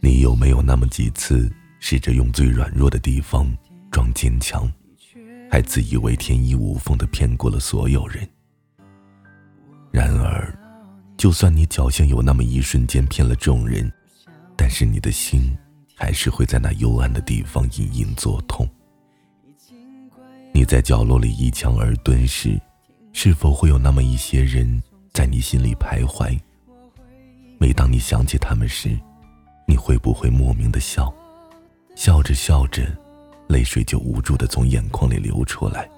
你有没有那么几次试着用最软弱的地方装坚强，还自以为天衣无缝的骗过了所有人？然而，就算你侥幸有那么一瞬间骗了众人，但是你的心还是会在那幽暗的地方隐隐作痛。你在角落里一墙而蹲时，是否会有那么一些人在你心里徘徊？每当你想起他们时，你会不会莫名的笑？笑着笑着，泪水就无助的从眼眶里流出来。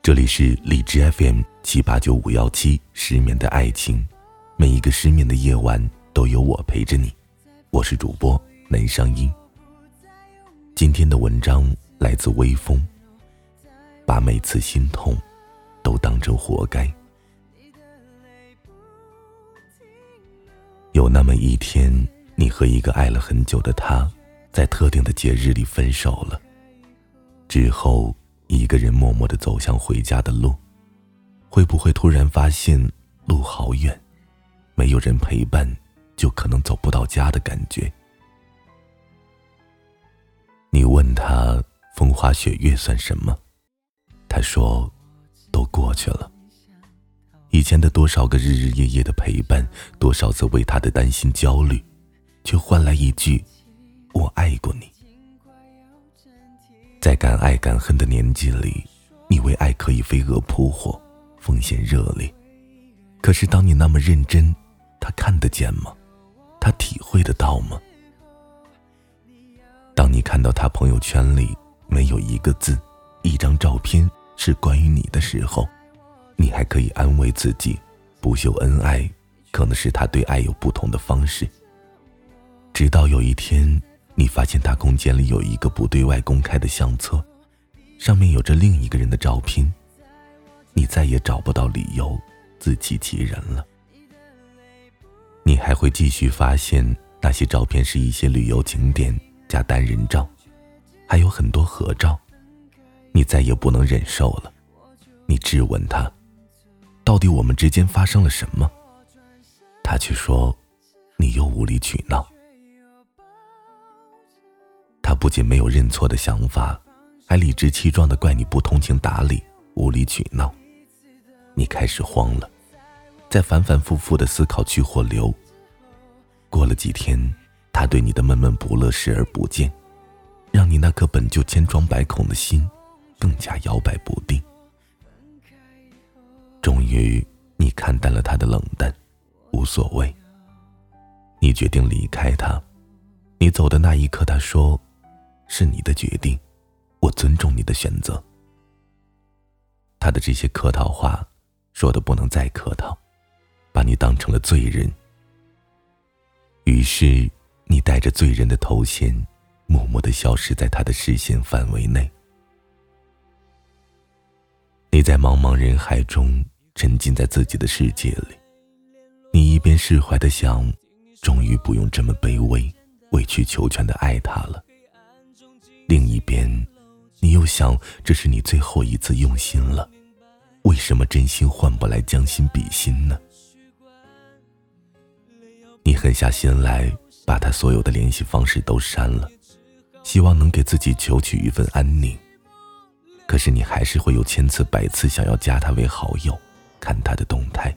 这里是荔枝 FM 七八九五幺七失眠的爱情，每一个失眠的夜晚都有我陪着你。我是主播南声音。今天的文章来自微风。把每次心痛都当成活该。有那么一天，你和一个爱了很久的他，在特定的节日里分手了。之后，一个人默默的走向回家的路，会不会突然发现路好远，没有人陪伴，就可能走不到家的感觉？你问他，风花雪月算什么？他说：“都过去了。”以前的多少个日日夜夜的陪伴，多少次为他的担心焦虑，却换来一句“我爱过你”。在敢爱敢恨的年纪里，你为爱可以飞蛾扑火，奉献热烈。可是当你那么认真，他看得见吗？他体会得到吗？当你看到他朋友圈里没有一个字，一张照片是关于你的时候。你还可以安慰自己，不秀恩爱，可能是他对爱有不同的方式。直到有一天，你发现他空间里有一个不对外公开的相册，上面有着另一个人的照片，你再也找不到理由自欺欺人了。你还会继续发现那些照片是一些旅游景点加单人照，还有很多合照，你再也不能忍受了，你质问他。到底我们之间发生了什么？他却说：“你又无理取闹。”他不仅没有认错的想法，还理直气壮的怪你不通情达理、无理取闹。你开始慌了，在反反复复的思考去或留。过了几天，他对你的闷闷不乐视而不见，让你那颗本就千疮百孔的心更加摇摆不定。终于，你看淡了他的冷淡，无所谓。你决定离开他。你走的那一刻，他说：“是你的决定，我尊重你的选择。”他的这些客套话，说的不能再客套，把你当成了罪人。于是，你带着罪人的头衔，默默的消失在他的视线范围内。你在茫茫人海中。沉浸在自己的世界里，你一边释怀的想，终于不用这么卑微、委曲求全的爱他了；另一边，你又想，这是你最后一次用心了，为什么真心换不来将心比心呢？你狠下心来，把他所有的联系方式都删了，希望能给自己求取一份安宁。可是你还是会有千次百次想要加他为好友。看他的动态，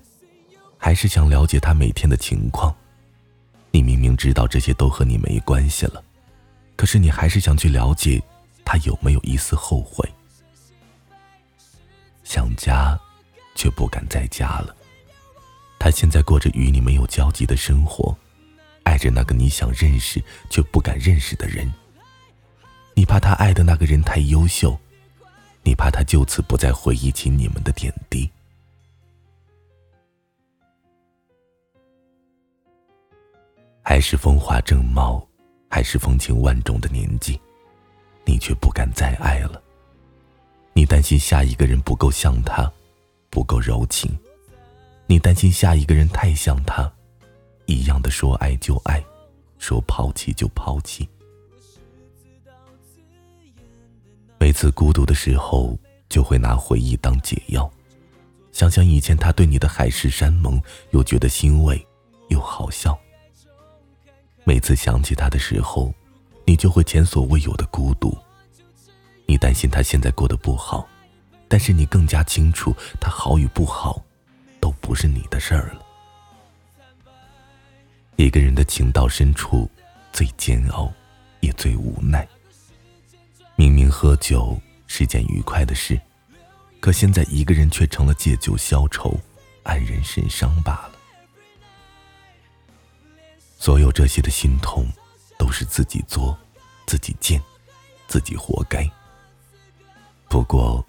还是想了解他每天的情况。你明明知道这些都和你没关系了，可是你还是想去了解他有没有一丝后悔。想家，却不敢再加了。他现在过着与你没有交集的生活，爱着那个你想认识却不敢认识的人。你怕他爱的那个人太优秀，你怕他就此不再回忆起你们的点滴。还是风华正茂，还是风情万种的年纪，你却不敢再爱了。你担心下一个人不够像他，不够柔情；你担心下一个人太像他，一样的说爱就爱，说抛弃就抛弃。每次孤独的时候，就会拿回忆当解药，想想以前他对你的海誓山盟，又觉得欣慰，又好笑。每次想起他的时候，你就会前所未有的孤独。你担心他现在过得不好，但是你更加清楚，他好与不好，都不是你的事儿了。一个人的情到深处，最煎熬，也最无奈。明明喝酒是件愉快的事，可现在一个人却成了借酒消愁、黯然神伤罢了。所有这些的心痛，都是自己作、自己贱、自己活该。不过，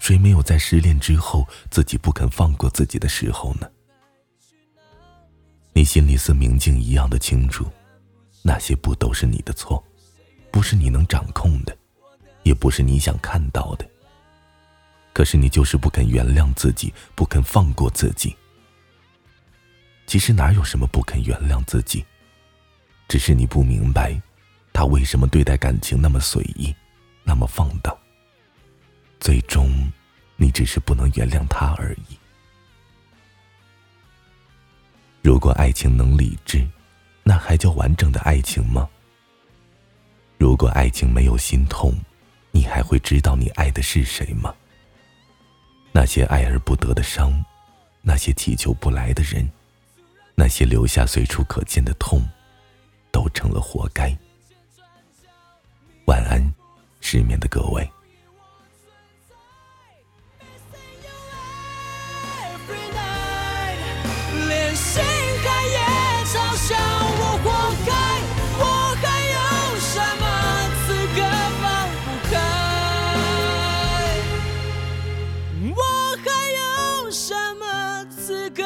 谁没有在失恋之后自己不肯放过自己的时候呢？你心里似明镜一样的清楚，那些不都是你的错，不是你能掌控的，也不是你想看到的。可是你就是不肯原谅自己，不肯放过自己。其实哪有什么不肯原谅自己，只是你不明白，他为什么对待感情那么随意，那么放荡。最终，你只是不能原谅他而已。如果爱情能理智，那还叫完整的爱情吗？如果爱情没有心痛，你还会知道你爱的是谁吗？那些爱而不得的伤那些乞求不来的人那些留下随处可见的痛都成了活该。晚安失眠的各位。什么资格